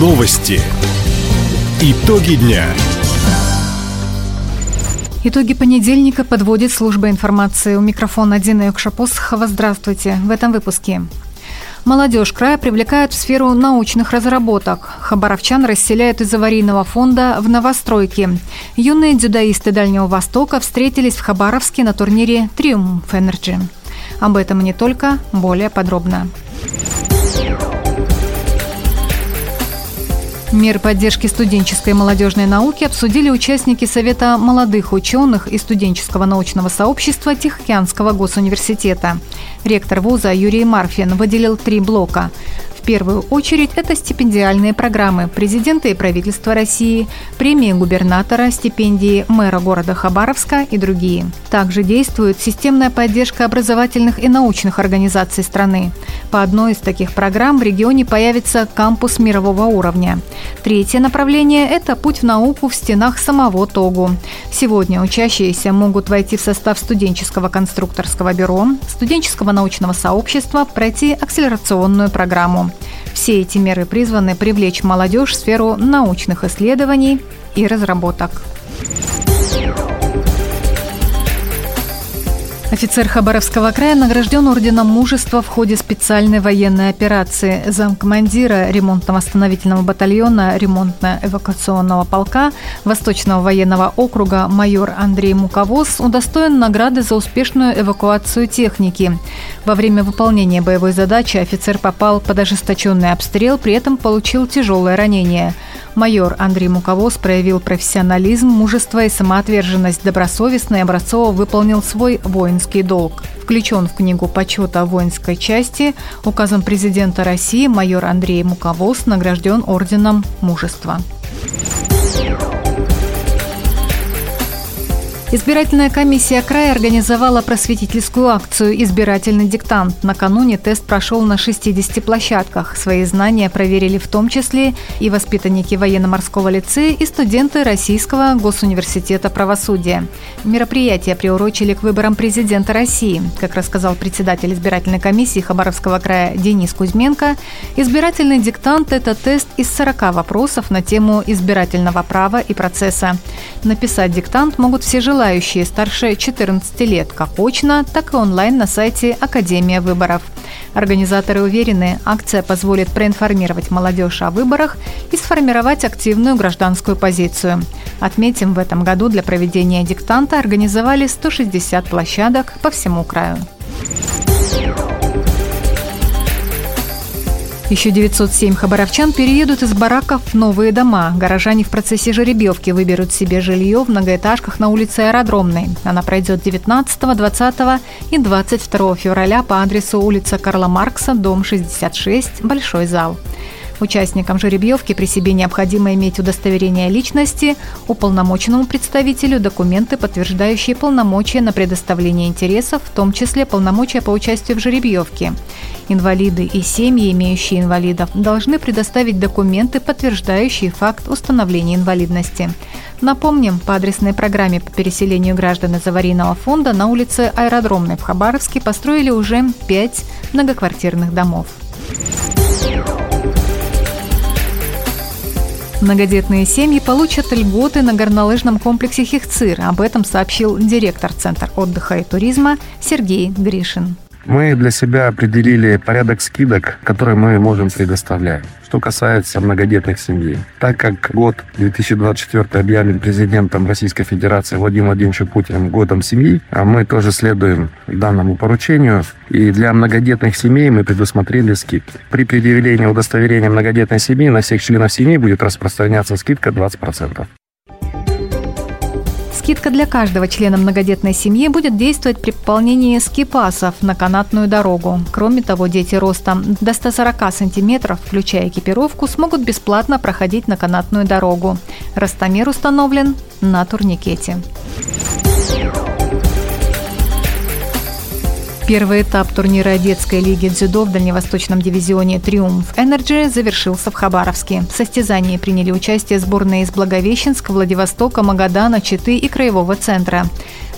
Новости. Итоги дня. Итоги понедельника подводит служба информации. У микрофона Дина Юкшапосхова. Здравствуйте. В этом выпуске. Молодежь края привлекают в сферу научных разработок. Хабаровчан расселяют из аварийного фонда в новостройки. Юные дзюдоисты Дальнего Востока встретились в Хабаровске на турнире «Триумф Energy». Об этом и не только, более подробно. Меры поддержки студенческой и молодежной науки обсудили участники Совета молодых ученых и студенческого научного сообщества Тихоокеанского госуниверситета. Ректор вуза Юрий Марфин выделил три блока в первую очередь это стипендиальные программы президента и правительства России, премии губернатора, стипендии мэра города Хабаровска и другие. Также действует системная поддержка образовательных и научных организаций страны. По одной из таких программ в регионе появится кампус мирового уровня. Третье направление – это путь в науку в стенах самого ТОГУ. Сегодня учащиеся могут войти в состав студенческого конструкторского бюро, студенческого научного сообщества, пройти акселерационную программу. Все эти меры призваны привлечь молодежь в сферу научных исследований и разработок. Офицер Хабаровского края награжден орденом мужества в ходе специальной военной операции. Замкомандира ремонтно-восстановительного батальона ремонтно-эвакуационного полка Восточного военного округа майор Андрей Муковоз удостоен награды за успешную эвакуацию техники. Во время выполнения боевой задачи офицер попал под ожесточенный обстрел, при этом получил тяжелое ранение – Майор Андрей Муковоз проявил профессионализм, мужество и самоотверженность, добросовестно и образцово выполнил свой воинский долг. Включен в книгу почета воинской части, указом президента России майор Андрей Муковоз награжден орденом мужества. Избирательная комиссия края организовала просветительскую акцию «Избирательный диктант». Накануне тест прошел на 60 площадках. Свои знания проверили в том числе и воспитанники военно-морского лицея и студенты Российского госуниверситета правосудия. Мероприятие приурочили к выборам президента России. Как рассказал председатель избирательной комиссии Хабаровского края Денис Кузьменко, избирательный диктант – это тест из 40 вопросов на тему избирательного права и процесса. Написать диктант могут все желающие желающие старше 14 лет как очно, так и онлайн на сайте Академия выборов. Организаторы уверены, акция позволит проинформировать молодежь о выборах и сформировать активную гражданскую позицию. Отметим, в этом году для проведения диктанта организовали 160 площадок по всему краю. Еще 907 хабаровчан переедут из бараков в новые дома. Горожане в процессе жеребьевки выберут себе жилье в многоэтажках на улице Аэродромной. Она пройдет 19, 20 и 22 февраля по адресу улица Карла Маркса, дом 66, Большой зал. Участникам жеребьевки при себе необходимо иметь удостоверение личности, уполномоченному представителю документы, подтверждающие полномочия на предоставление интересов, в том числе полномочия по участию в жеребьевке. Инвалиды и семьи, имеющие инвалидов, должны предоставить документы, подтверждающие факт установления инвалидности. Напомним, по адресной программе по переселению граждан из аварийного фонда на улице Аэродромной в Хабаровске построили уже пять многоквартирных домов. Многодетные семьи получат льготы на горнолыжном комплексе «Хихцир». Об этом сообщил директор Центра отдыха и туризма Сергей Гришин. Мы для себя определили порядок скидок, которые мы можем предоставлять. Что касается многодетных семей. Так как год 2024 объявлен президентом Российской Федерации Владимиром Владимировичем Путиным годом семьи, а мы тоже следуем данному поручению. И для многодетных семей мы предусмотрели скидки. При предъявлении удостоверения многодетной семьи на всех членов семьи будет распространяться скидка 20%. Скидка для каждого члена многодетной семьи будет действовать при пополнении скипасов на канатную дорогу. Кроме того, дети ростом до 140 сантиметров, включая экипировку, смогут бесплатно проходить на канатную дорогу. Ростомер установлен на турникете. Первый этап турнира детской лиги дзюдо в дальневосточном дивизионе «Триумф Energy» завершился в Хабаровске. В состязании приняли участие сборные из Благовещенска, Владивостока, Магадана, Читы и Краевого центра.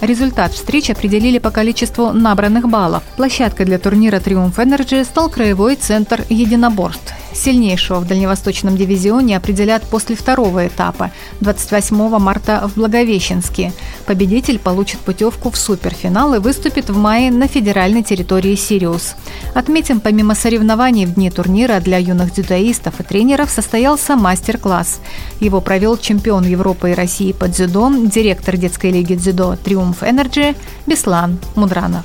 Результат встреч определили по количеству набранных баллов. Площадкой для турнира «Триумф Energy» стал Краевой центр единоборств. Сильнейшего в Дальневосточном дивизионе определят после второго этапа 28 марта в Благовещенске. Победитель получит путевку в суперфинал и выступит в мае на федеральной территории «Сириус». Отметим, помимо соревнований в дни турнира для юных дзюдоистов и тренеров состоялся мастер-класс. Его провел чемпион Европы и России по дзюдо, директор детской лиги дзюдо «Триумф Energy» Беслан Мудранов.